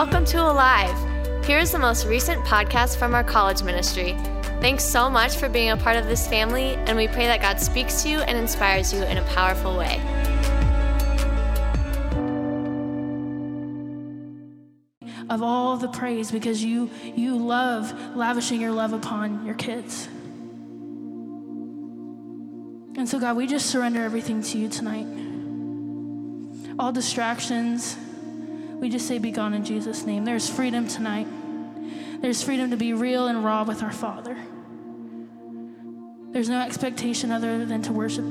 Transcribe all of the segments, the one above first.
Welcome to Alive. Here's the most recent podcast from our college ministry. Thanks so much for being a part of this family, and we pray that God speaks to you and inspires you in a powerful way. Of all the praise because you you love lavishing your love upon your kids. And so God, we just surrender everything to you tonight. All distractions, we just say be gone in Jesus name. There's freedom tonight. There's freedom to be real and raw with our Father. There's no expectation other than to worship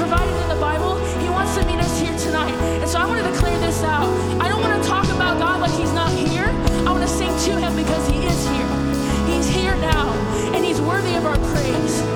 provided in the Bible, He wants to meet us here tonight. And so I want to declare this out. I don't want to talk about God like He's not here. I want to sing to Him because He is here. He's here now, and He's worthy of our praise.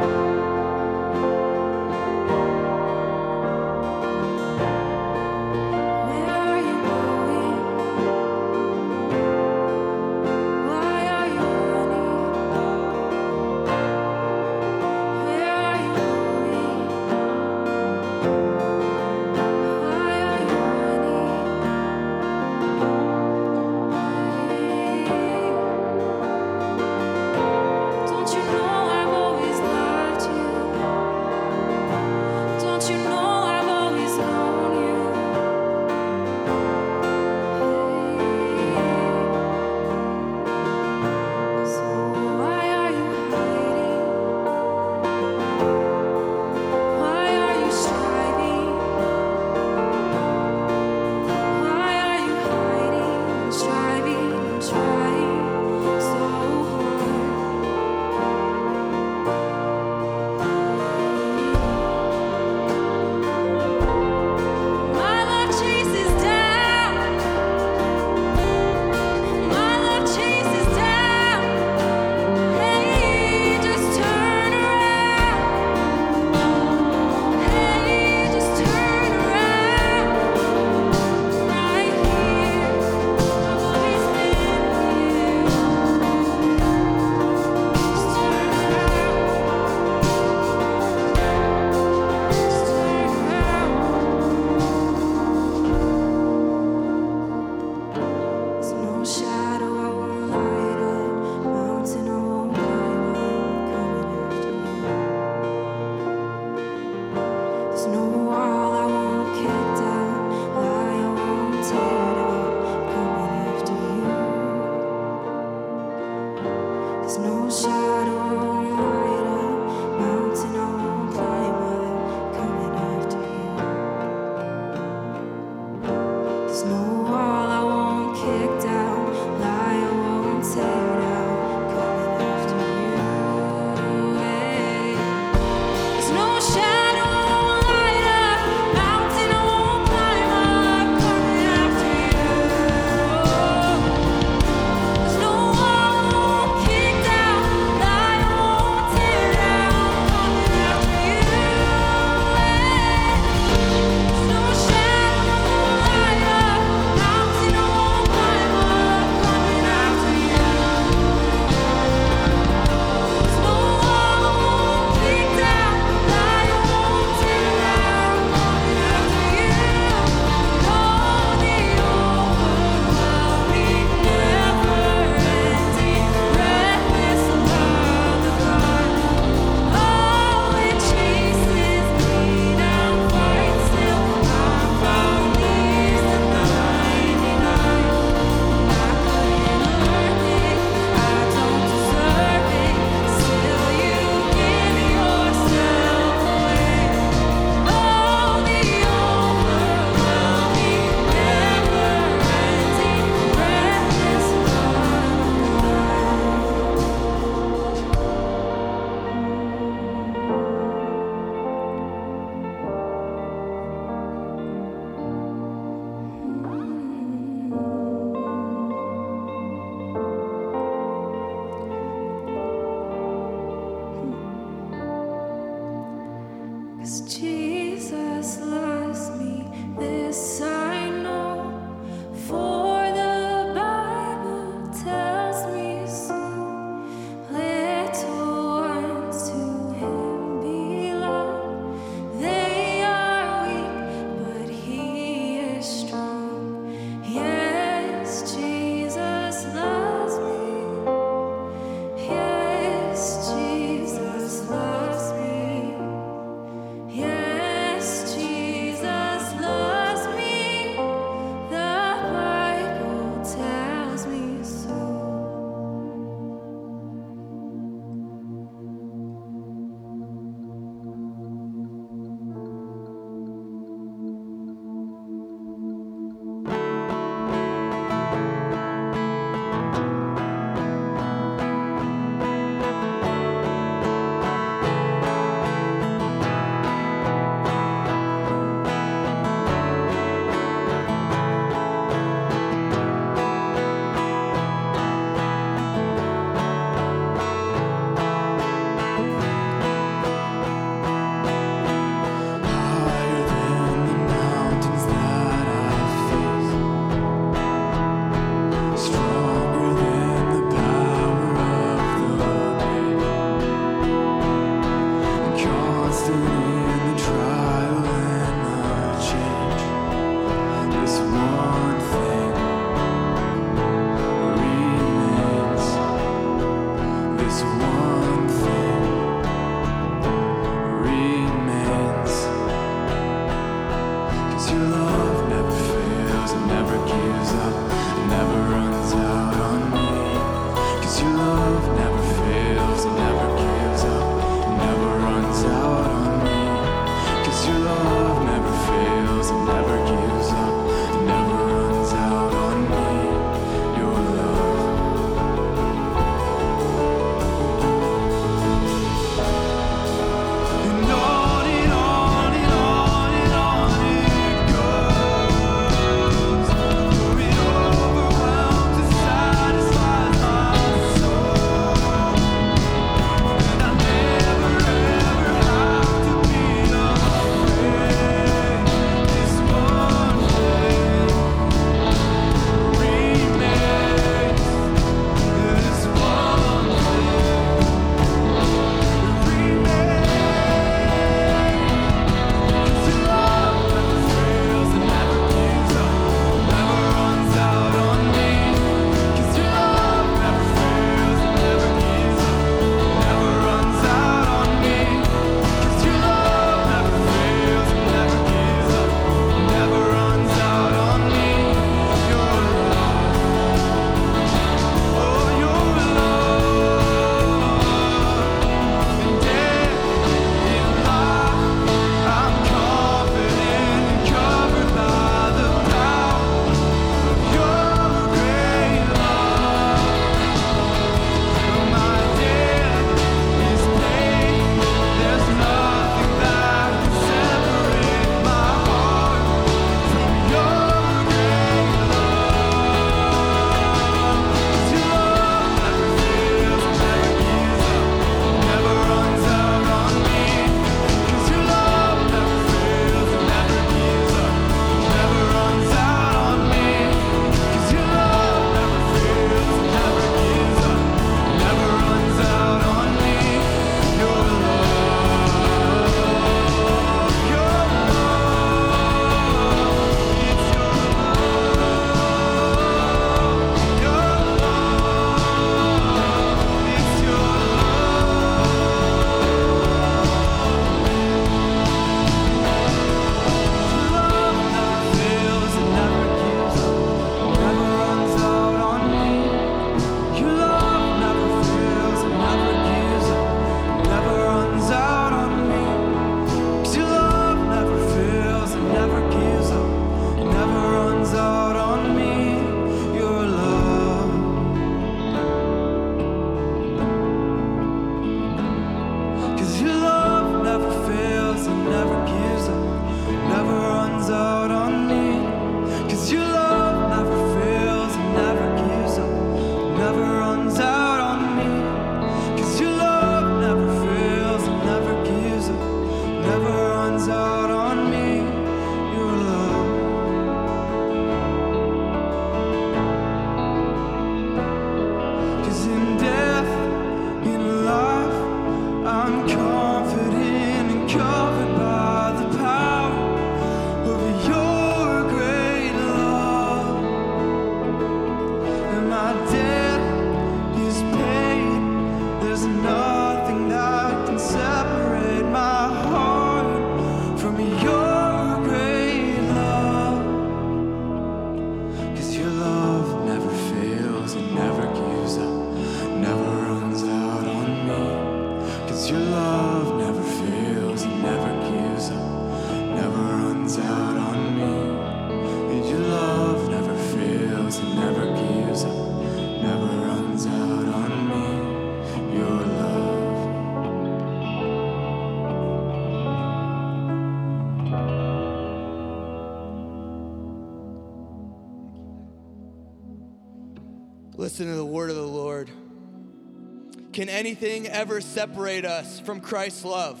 Can anything ever separate us from Christ's love?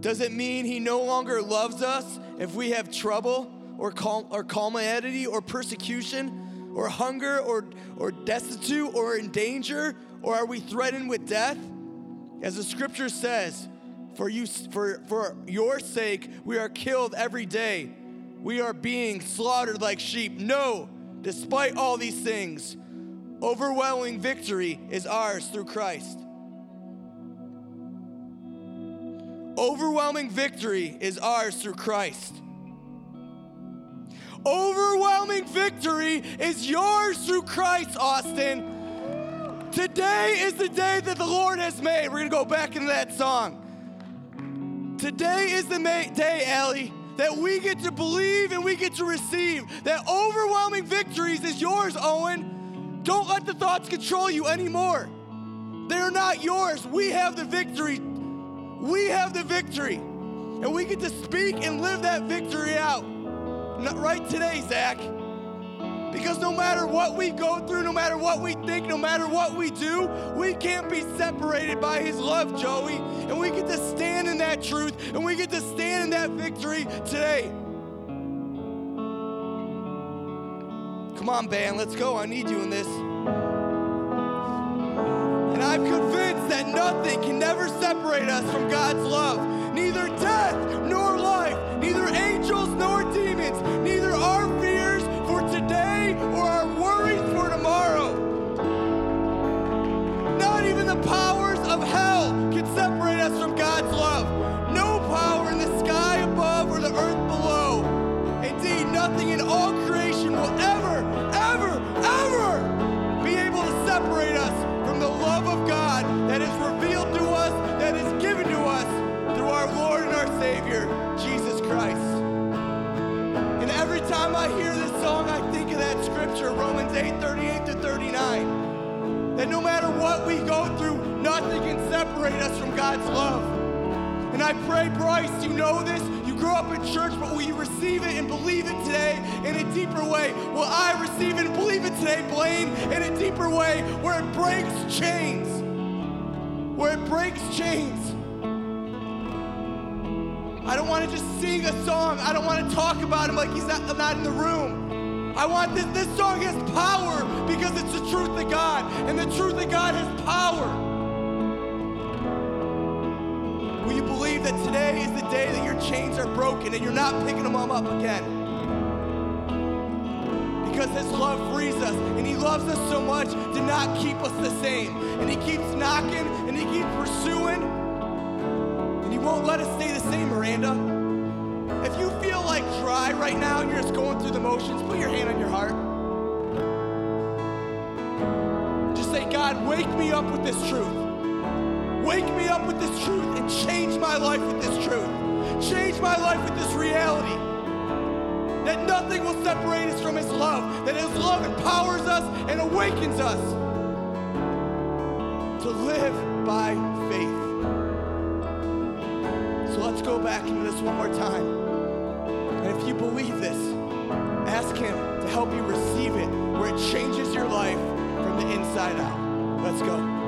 Does it mean he no longer loves us if we have trouble or, or calamity or persecution or hunger or, or destitute or in danger or are we threatened with death? As the scripture says, for, you, for, for your sake we are killed every day. We are being slaughtered like sheep. No, despite all these things, overwhelming victory is ours through Christ. Overwhelming victory is ours through Christ. Overwhelming victory is yours through Christ, Austin. Today is the day that the Lord has made. We're going to go back into that song. Today is the day, Allie, that we get to believe and we get to receive. That overwhelming victories is yours, Owen. Don't let the thoughts control you anymore. They're not yours. We have the victory. We have the victory. And we get to speak and live that victory out. Not right today, Zach. Because no matter what we go through, no matter what we think, no matter what we do, we can't be separated by His love, Joey. And we get to stand in that truth and we get to stand in that victory today. Come on, band, let's go. I need you in this. And I'm convinced that nothing can never separate us from God's love. Neither death nor life, neither angels nor demons, neither our fears for today or our worries for tomorrow. Not even the powers of hell can separate us from God's love. No power in the sky above or the earth below. Indeed, nothing in all creation will ever, separate us from the love of God that is revealed to us, that is given to us through our Lord and our Savior, Jesus Christ. And every time I hear this song, I think of that scripture, Romans 8 38 to 39. That no matter what we go through, nothing can separate us from God's love. And I pray, Bryce, you know this. You grew up in church, but will you receive it and believe it today deeper way? Will I receive and believe it today, Blaine, in a deeper way where it breaks chains? Where it breaks chains. I don't want to just sing a song. I don't want to talk about him like he's not, not in the room. I want this, this song has power because it's the truth of God, and the truth of God has power. Will you believe that today is the day that your chains are broken and you're not picking them up again? Because His love frees us, and He loves us so much to not keep us the same. And He keeps knocking, and He keeps pursuing, and He won't let us stay the same, Miranda. If you feel like dry right now and you're just going through the motions, put your hand on your heart. Just say, God, wake me up with this truth. Wake me up with this truth and change my life with this truth. Change my life with this reality. That nothing will separate us from His love. That His love empowers us and awakens us to live by faith. So let's go back into this one more time. And if you believe this, ask Him to help you receive it where it changes your life from the inside out. Let's go.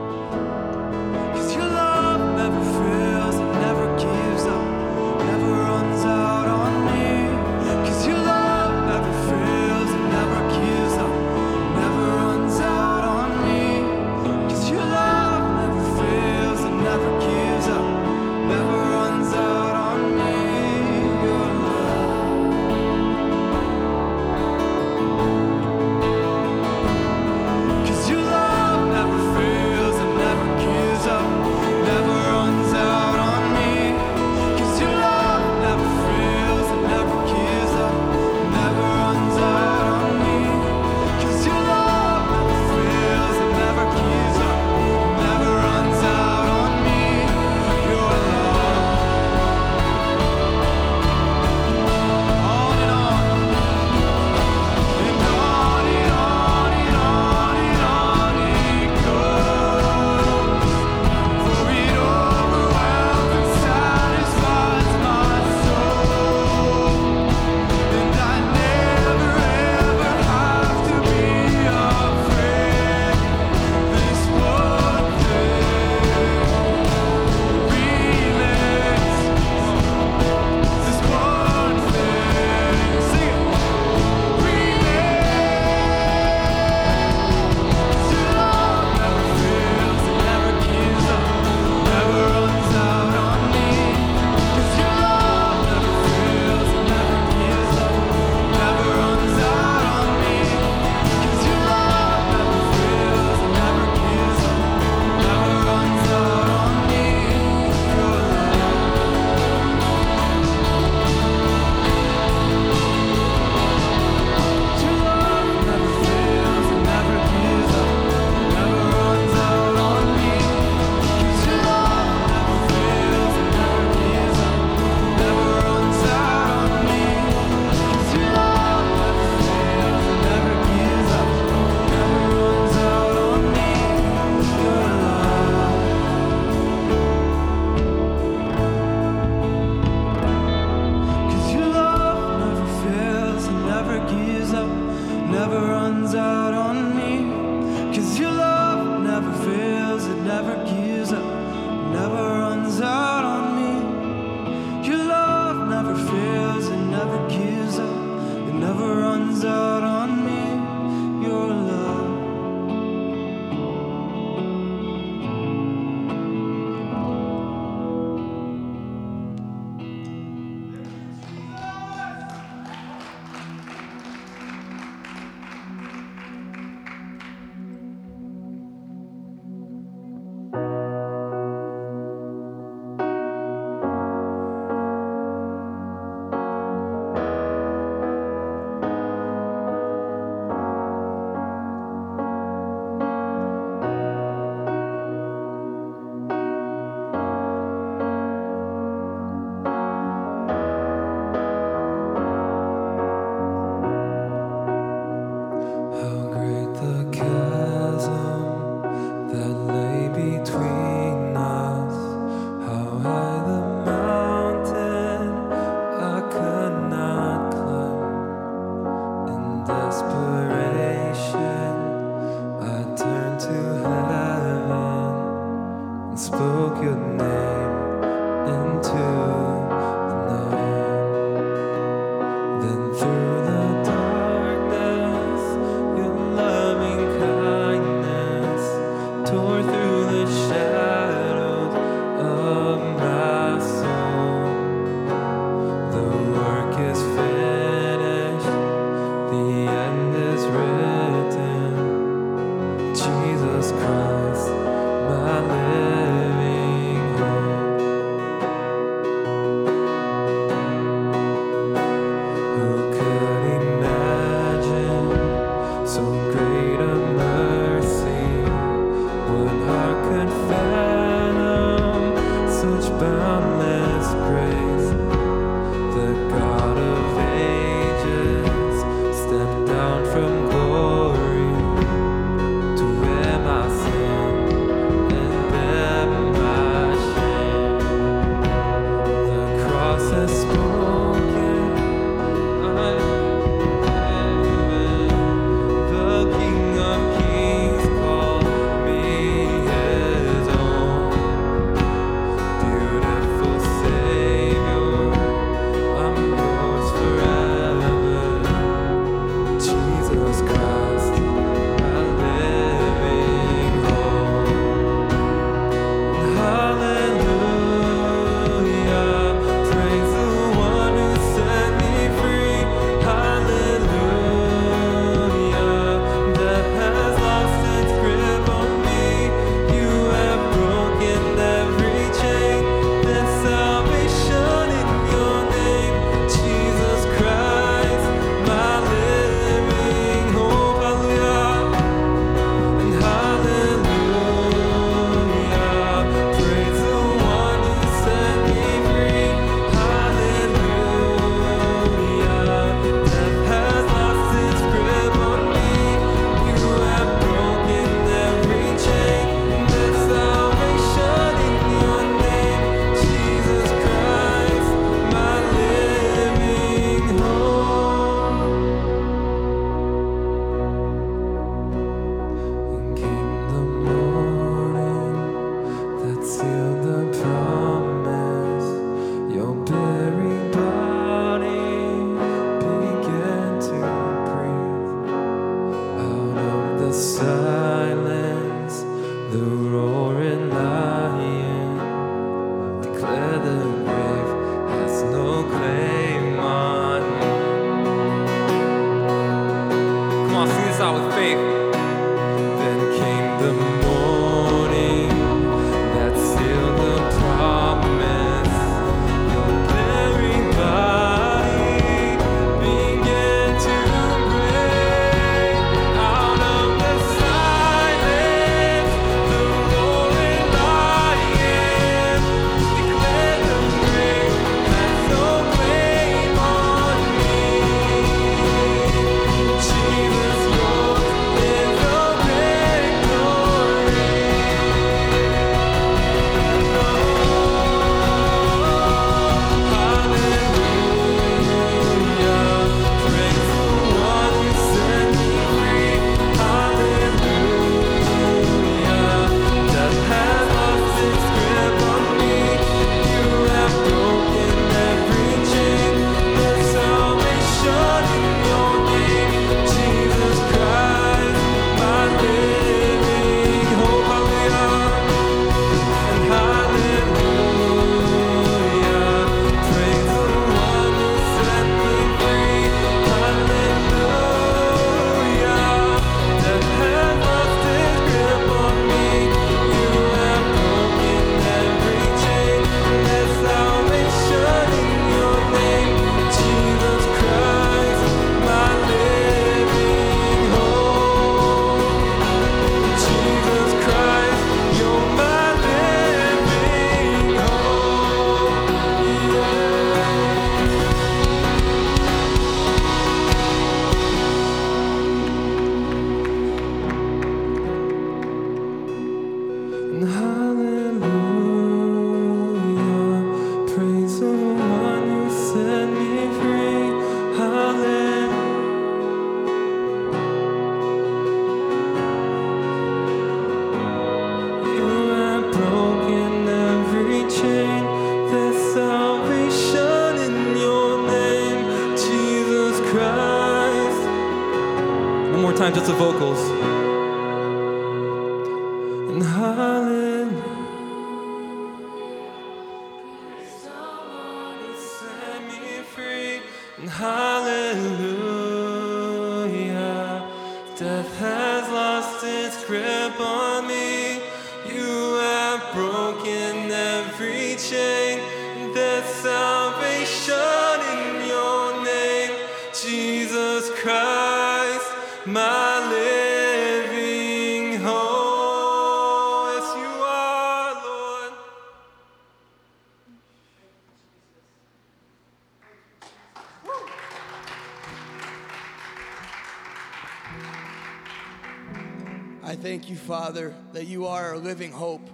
I thank you, Father, that you are a living hope.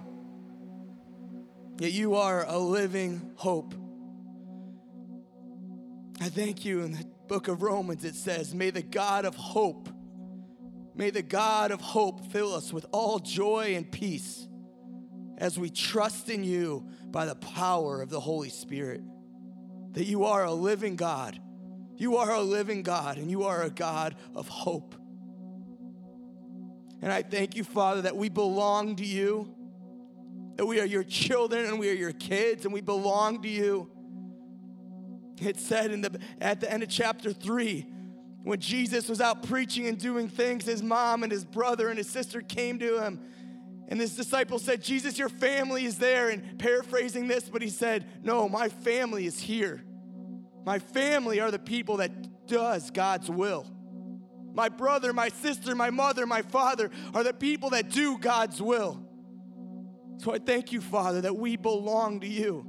That you are a living hope. I thank you in the book of Romans, it says, May the God of hope, may the God of hope fill us with all joy and peace as we trust in you by the power of the Holy Spirit. That you are a living God. You are a living God, and you are a God of hope. And I thank you, Father, that we belong to you, that we are your children and we are your kids, and we belong to you. It said in the, at the end of chapter 3, when Jesus was out preaching and doing things, his mom and his brother and his sister came to him. And his disciple said, Jesus, your family is there. And paraphrasing this, but he said, No, my family is here. My family are the people that does God's will. My brother, my sister, my mother, my father are the people that do God's will. So I thank you, Father, that we belong to you.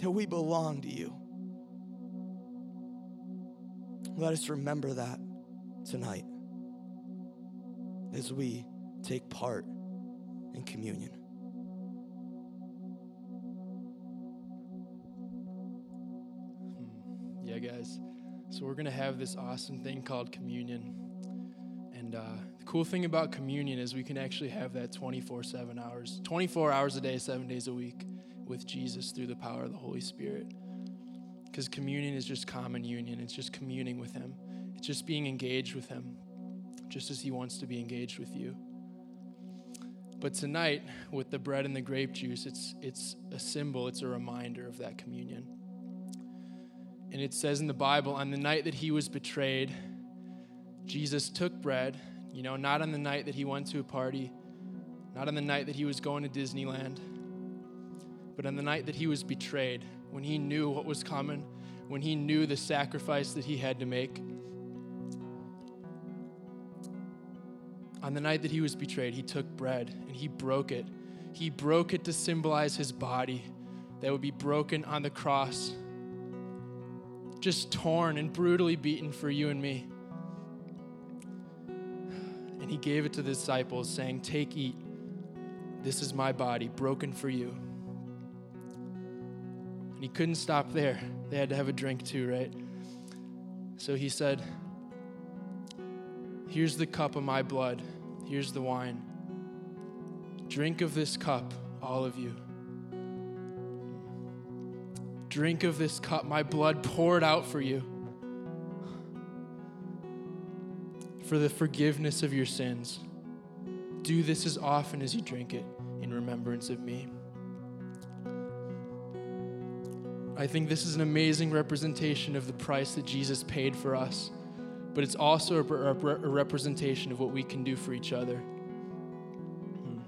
That we belong to you. Let us remember that tonight as we take part in communion. Yeah, guys. So we're going to have this awesome thing called communion. And uh, the cool thing about communion is we can actually have that 24 7 hours, 24 hours a day, seven days a week with Jesus through the power of the Holy Spirit. Because communion is just common union, it's just communing with Him, it's just being engaged with Him, just as He wants to be engaged with you. But tonight, with the bread and the grape juice, it's, it's a symbol, it's a reminder of that communion. And it says in the Bible, on the night that he was betrayed, Jesus took bread, you know, not on the night that he went to a party, not on the night that he was going to Disneyland, but on the night that he was betrayed, when he knew what was coming, when he knew the sacrifice that he had to make. On the night that he was betrayed, he took bread and he broke it. He broke it to symbolize his body that would be broken on the cross just torn and brutally beaten for you and me. And he gave it to the disciples, saying, Take, eat. This is my body, broken for you. And he couldn't stop there. They had to have a drink too, right? So he said, Here's the cup of my blood. Here's the wine. Drink of this cup, all of you. Drink of this cup, my blood poured out for you. For the forgiveness of your sins. Do this as often as you drink it in remembrance of me. I think this is an amazing representation of the price that Jesus paid for us, but it's also a, representation of what we can do for each other. Hmm.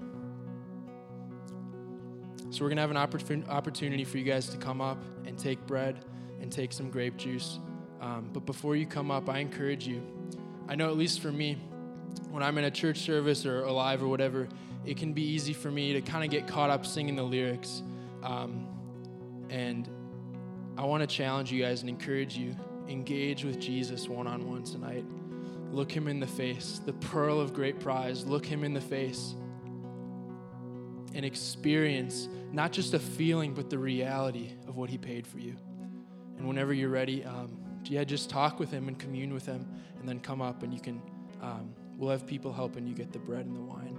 So we're going to have an opportun- opportunity for you guys to come up take bread and take some grape juice. Um, but before you come up, I encourage you. I know, at least for me, when I'm in a church service or alive or whatever, it can be easy for me to kind of get caught up singing the lyrics. Um, and I want to challenge you guys and encourage you engage with Jesus one on one tonight. Look him in the face, the pearl of great prize. Look him in the face and experience not just a feeling, but the reality of what He paid for you. And whenever you're ready, um, yeah, just talk with Him and commune with Him, and then come up and you can. Um, we'll have people helping you get the bread and the wine.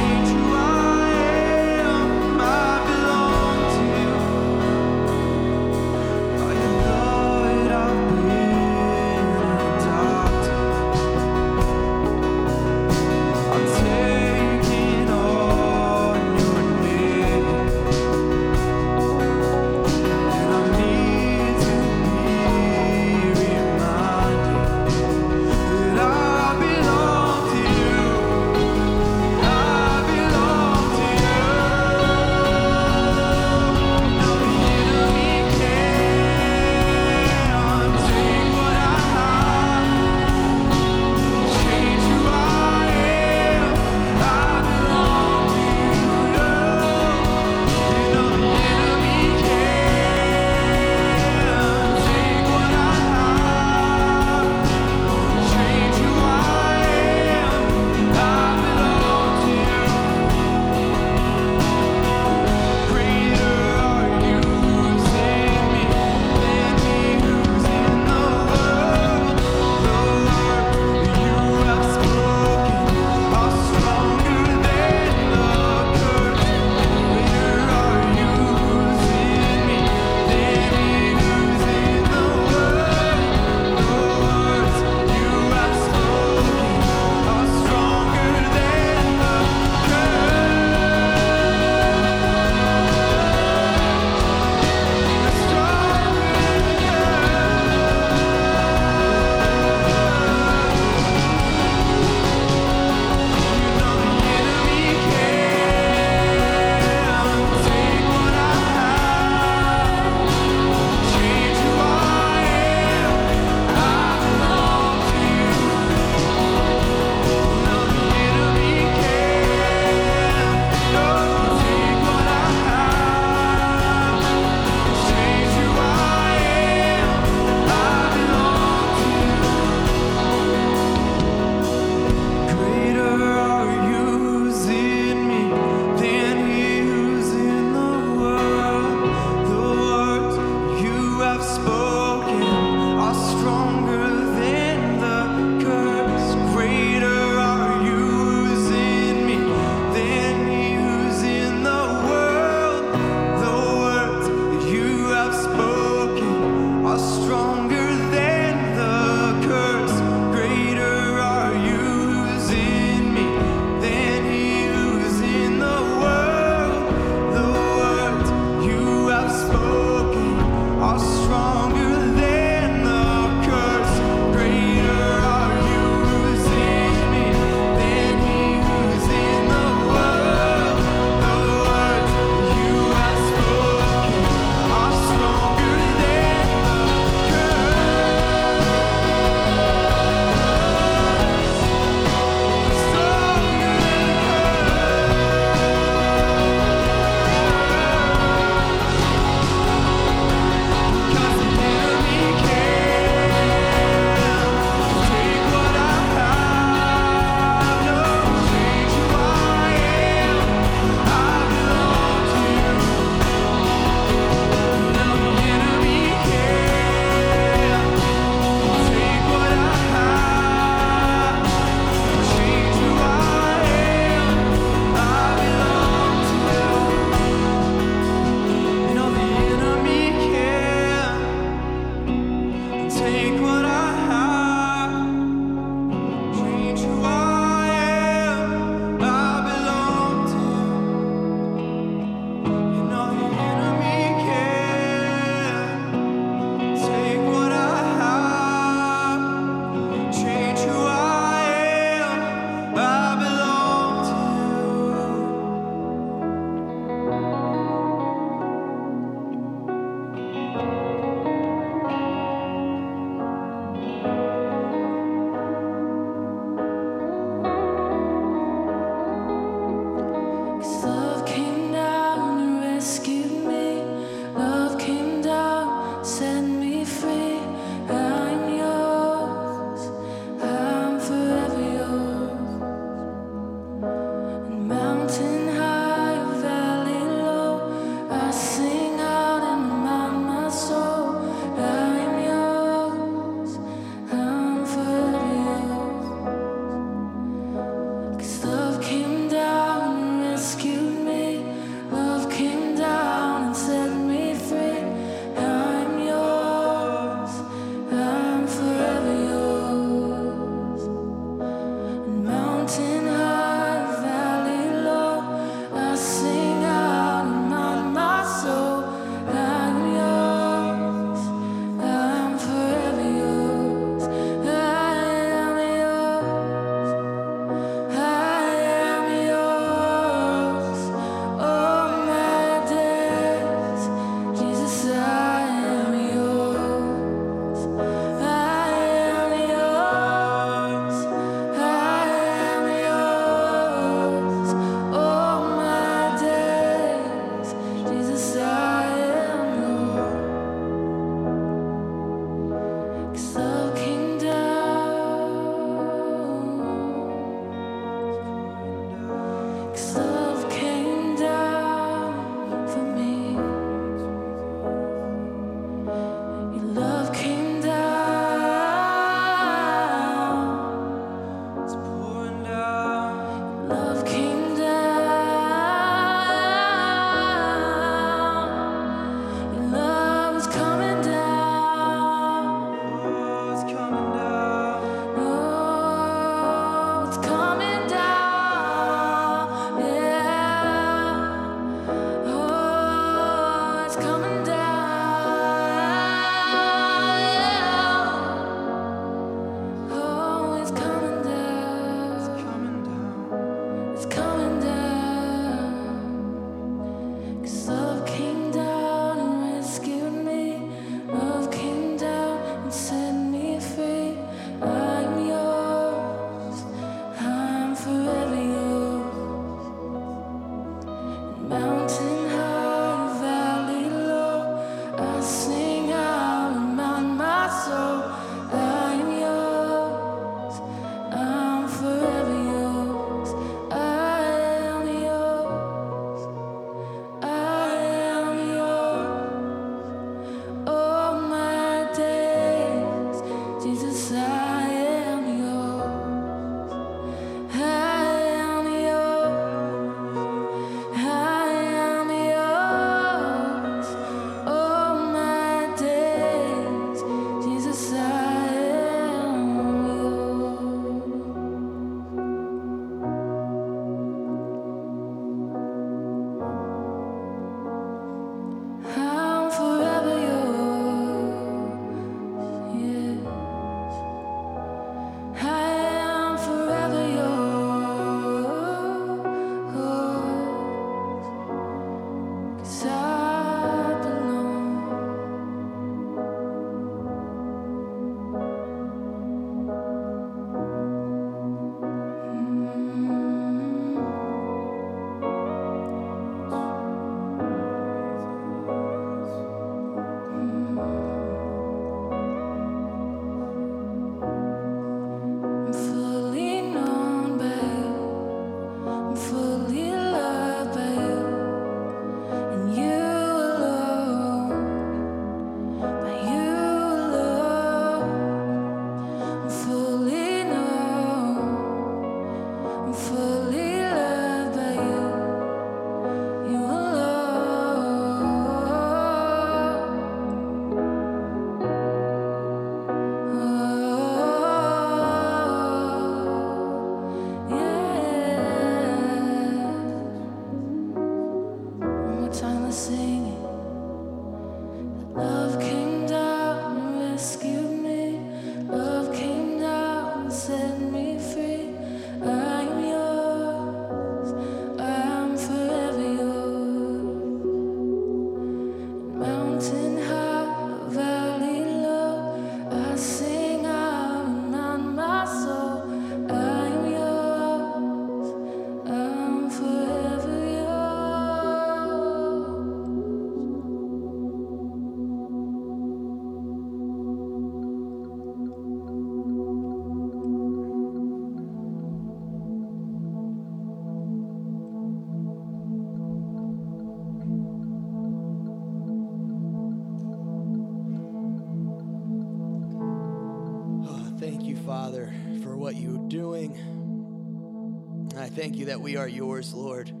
We are yours, Lord. And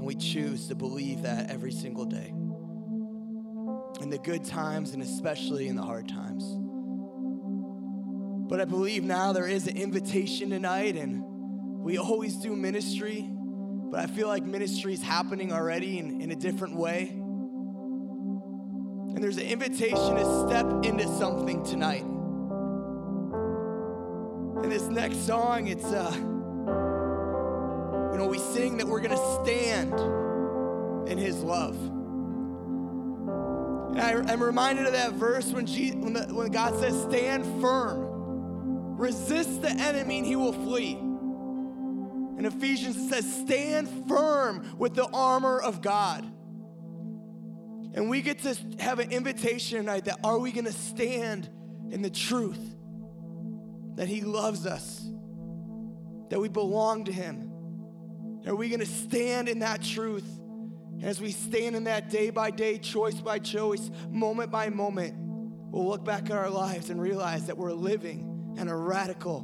we choose to believe that every single day. In the good times and especially in the hard times. But I believe now there is an invitation tonight, and we always do ministry, but I feel like ministry is happening already in, in a different way. And there's an invitation to step into something tonight. And this next song, it's uh, know, we sing that we're gonna stand in His love. And I, am reminded of that verse when, Jesus, when, the, when God says, "Stand firm, resist the enemy, and he will flee." In Ephesians, it says, "Stand firm with the armor of God." And we get to have an invitation tonight that are we gonna stand in the truth that He loves us, that we belong to Him? Are we gonna stand in that truth? As we stand in that day by day, choice by choice, moment by moment, we'll look back at our lives and realize that we're living in a radical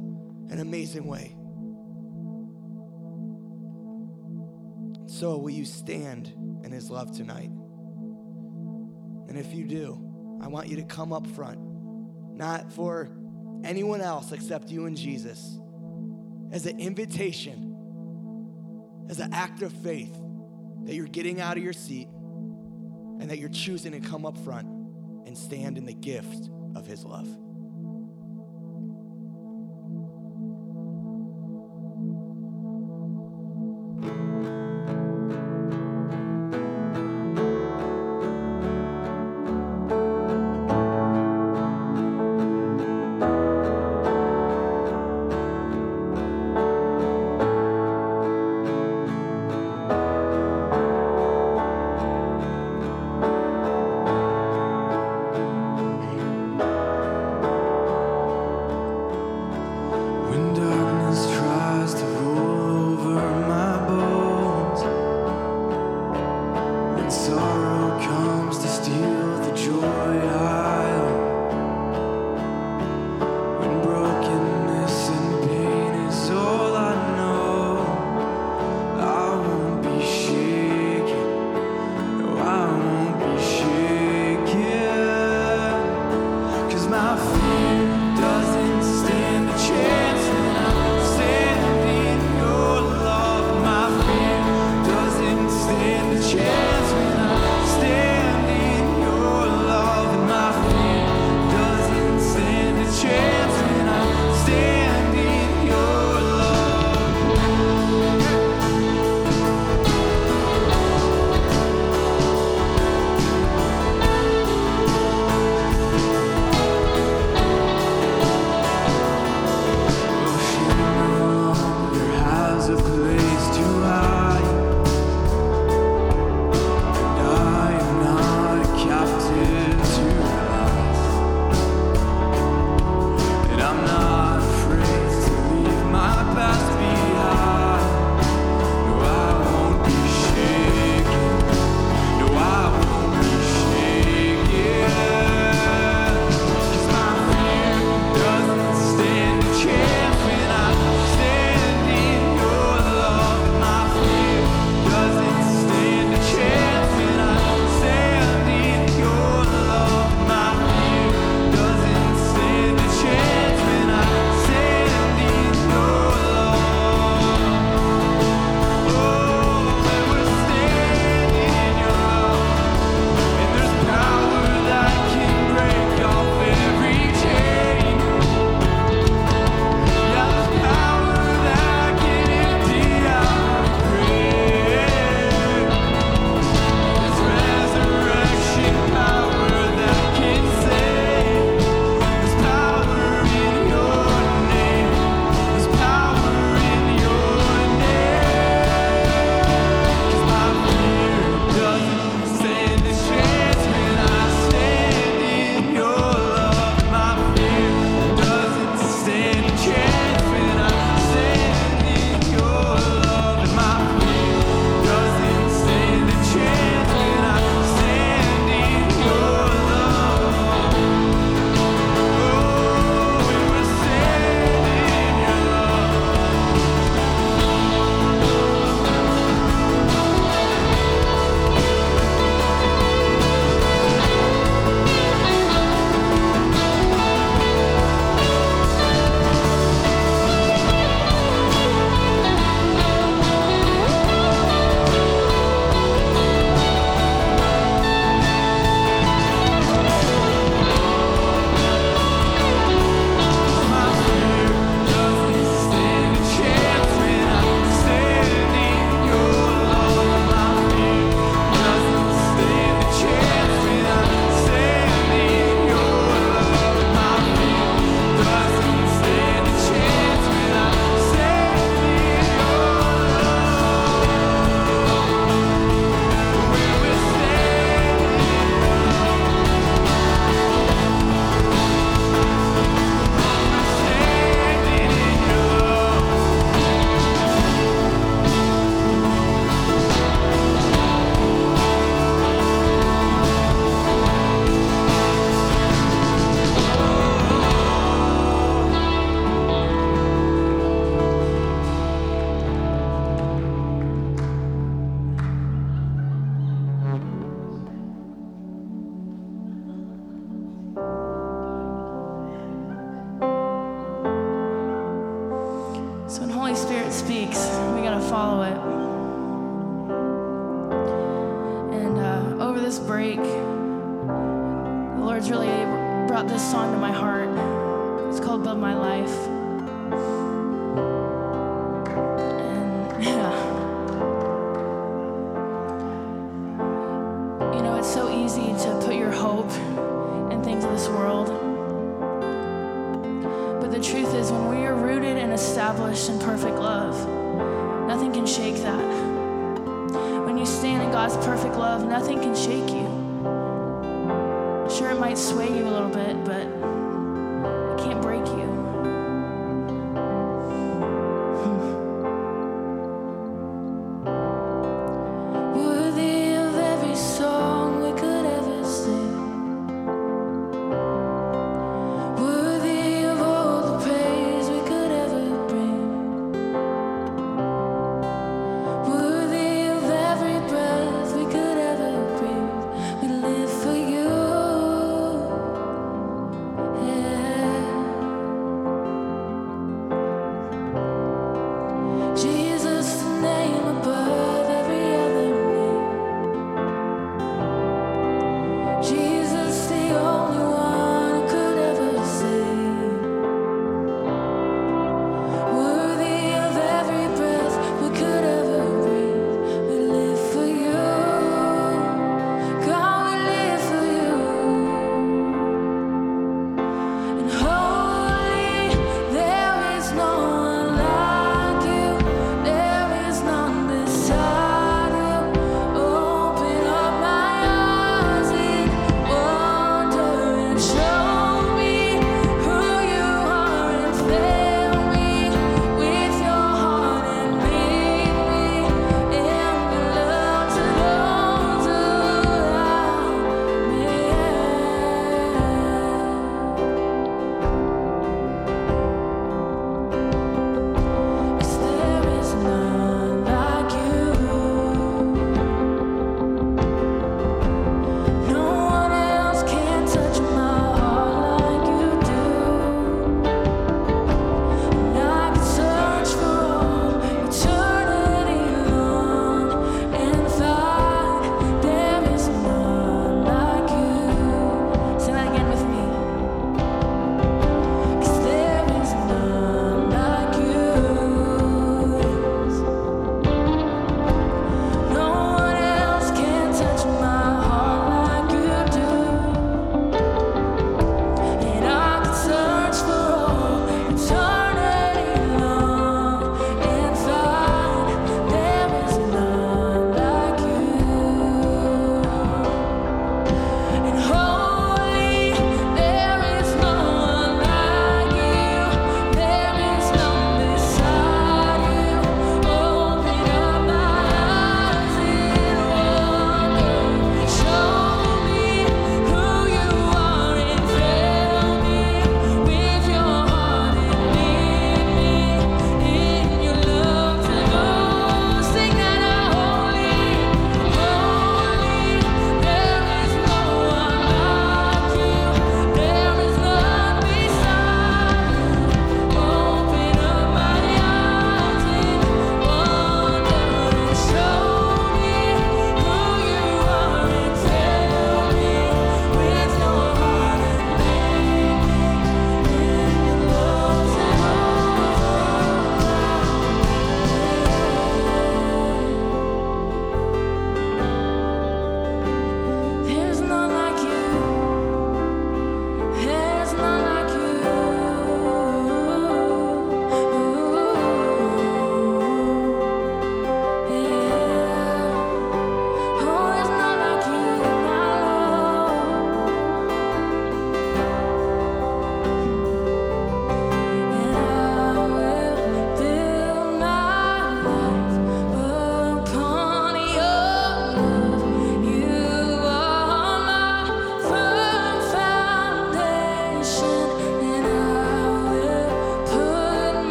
and amazing way. So, will you stand in His love tonight? And if you do, I want you to come up front, not for anyone else except you and Jesus, as an invitation, as an act of faith that you're getting out of your seat and that you're choosing to come up front and stand in the gift of His love.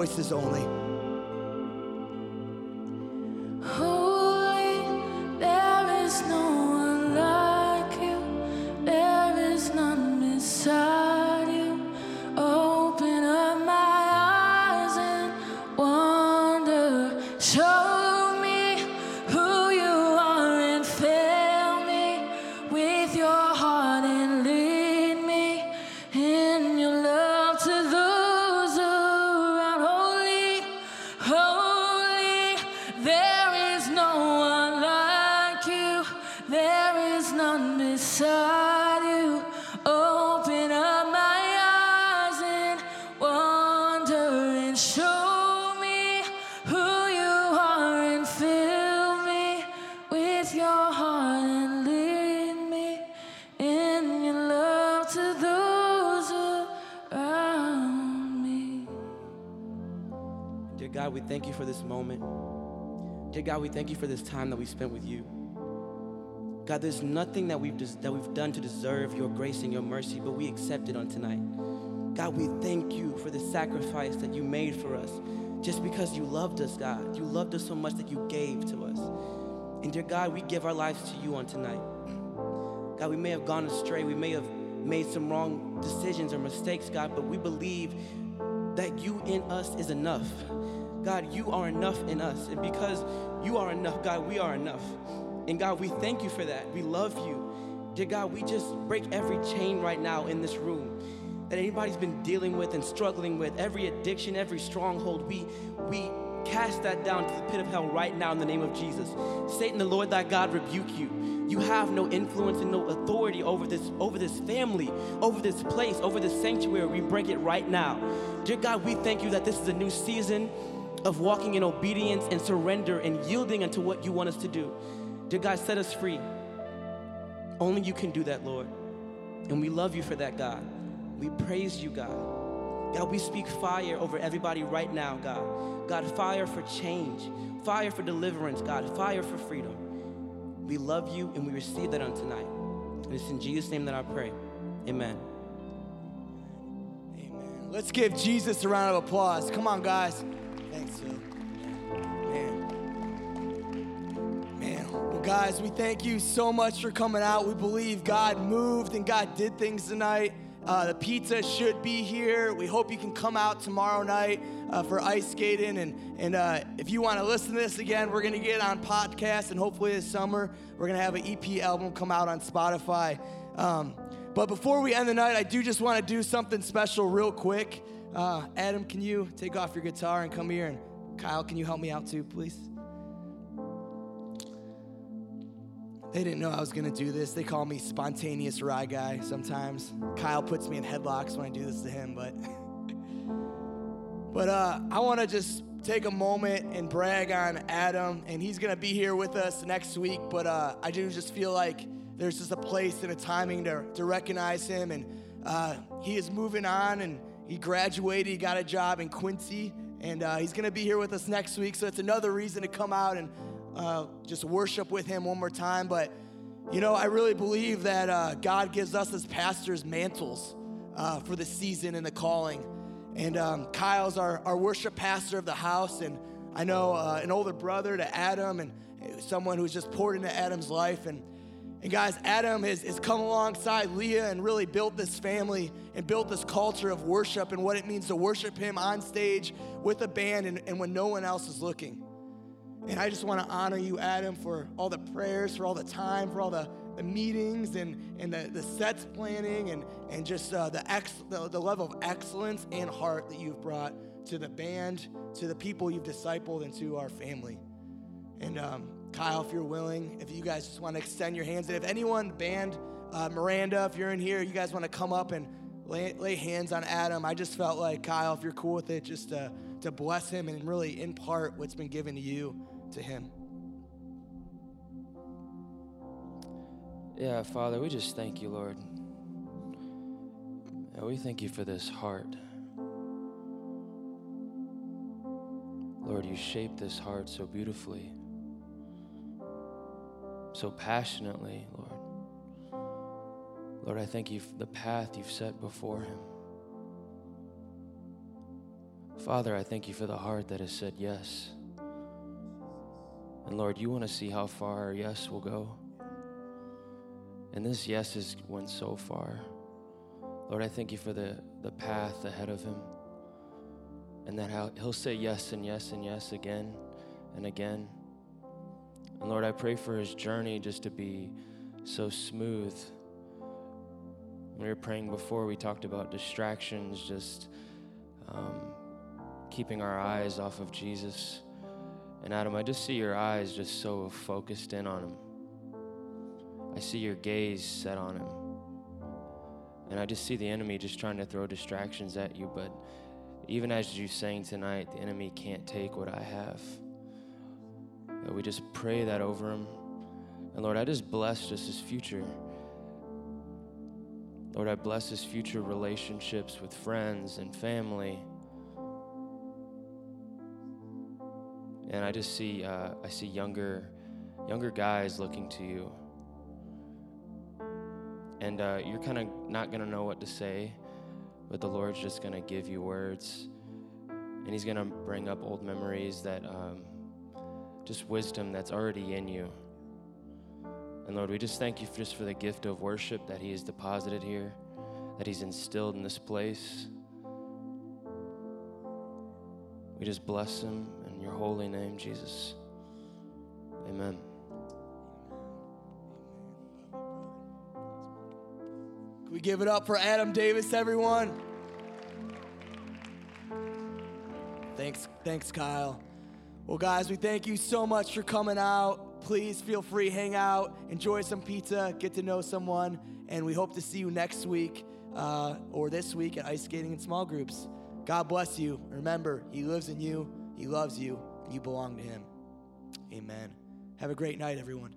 Voices only. God, we thank you for this moment. Dear God, we thank you for this time that we spent with you. God, there's nothing that we've, des- that we've done to deserve your grace and your mercy, but we accept it on tonight. God, we thank you for the sacrifice that you made for us just because you loved us, God. You loved us so much that you gave to us. And dear God, we give our lives to you on tonight. God, we may have gone astray. We may have made some wrong decisions or mistakes, God, but we believe that you in us is enough. God, you are enough in us. And because you are enough, God, we are enough. And God, we thank you for that. We love you. Dear God, we just break every chain right now in this room that anybody's been dealing with and struggling with, every addiction, every stronghold, we we cast that down to the pit of hell right now in the name of Jesus. Satan, the Lord thy God, rebuke you. You have no influence and no authority over this, over this family, over this place, over this sanctuary. We break it right now. Dear God, we thank you that this is a new season of walking in obedience and surrender and yielding unto what you want us to do. Dear God, set us free. Only you can do that, Lord. And we love you for that, God. We praise you, God. God, we speak fire over everybody right now, God. God, fire for change, fire for deliverance, God, fire for freedom. We love you and we receive that on tonight. And it's in Jesus' name that I pray. Amen. Amen. Let's give Jesus a round of applause. Come on, guys. Thanks, Phil. Man. Man. Well, guys, we thank you so much for coming out. We believe God moved and God did things tonight. Uh, the pizza should be here. We hope you can come out tomorrow night uh, for ice skating. And, and uh, if you want to listen to this again, we're going to get on podcast. And hopefully this summer, we're going to have an EP album come out on Spotify. Um, but before we end the night, I do just want to do something special real quick. Uh, Adam, can you take off your guitar and come here? And Kyle, can you help me out too, please? They didn't know I was gonna do this. They call me spontaneous rye guy sometimes. Kyle puts me in headlocks when I do this to him, but but uh, I want to just take a moment and brag on Adam, and he's gonna be here with us next week. But uh, I do just feel like there's just a place and a timing to to recognize him, and uh, he is moving on, and he graduated, he got a job in Quincy, and uh, he's gonna be here with us next week. So it's another reason to come out and uh, just worship with him one more time. But, you know, I really believe that uh, God gives us as pastors mantles uh, for the season and the calling. And um, Kyle's our, our worship pastor of the house. And I know uh, an older brother to Adam and someone who's just poured into Adam's life. And, and guys, Adam has, has come alongside Leah and really built this family and built this culture of worship and what it means to worship him on stage with a band and, and when no one else is looking. And I just want to honor you, Adam, for all the prayers, for all the time, for all the, the meetings and, and the, the sets planning and, and just uh, the, ex, the, the level of excellence and heart that you've brought to the band, to the people you've discipled, and to our family. And um, Kyle, if you're willing, if you guys just want to extend your hands, and if anyone, band, uh, Miranda, if you're in here, you guys want to come up and lay, lay hands on Adam, I just felt like, Kyle, if you're cool with it, just to, to bless him and really impart what's been given to you to him. Yeah, Father, we just thank you, Lord. And we thank you for this heart. Lord, you shaped this heart so beautifully, so passionately, Lord. Lord, I thank you for the path you've set before him. Father, I thank you for the heart that has said yes. And Lord, you want to see how far our yes will go. And this yes has went so far. Lord, I thank you for the, the path ahead of him. And that how he'll say yes and yes and yes again and again. And Lord, I pray for his journey just to be so smooth. We were praying before, we talked about distractions, just um, keeping our eyes off of Jesus. And Adam, I just see your eyes just so focused in on him. I see your gaze set on him. And I just see the enemy just trying to throw distractions at you. But even as you sang tonight, the enemy can't take what I have. We just pray that over him. And Lord, I just bless just his future. Lord, I bless his future relationships with friends and family. And I just see, uh, I see younger, younger guys looking to you. And uh, you're kind of not gonna know what to say, but the Lord's just gonna give you words, and He's gonna bring up old memories that, um, just wisdom that's already in you. And Lord, we just thank you for just for the gift of worship that He has deposited here, that He's instilled in this place. We just bless Him in your holy name, Jesus. Amen. Can we give it up for Adam Davis, everyone? Thanks, thanks, Kyle. Well, guys, we thank you so much for coming out. Please feel free, hang out, enjoy some pizza, get to know someone, and we hope to see you next week uh, or this week at ice skating in small groups. God bless you. Remember, He lives in you, He loves you, and you belong to Him. Amen. Have a great night, everyone.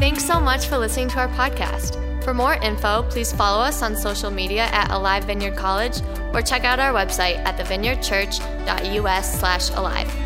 Thanks so much for listening to our podcast. For more info, please follow us on social media at Alive Vineyard College or check out our website at thevineyardchurch.us slash alive.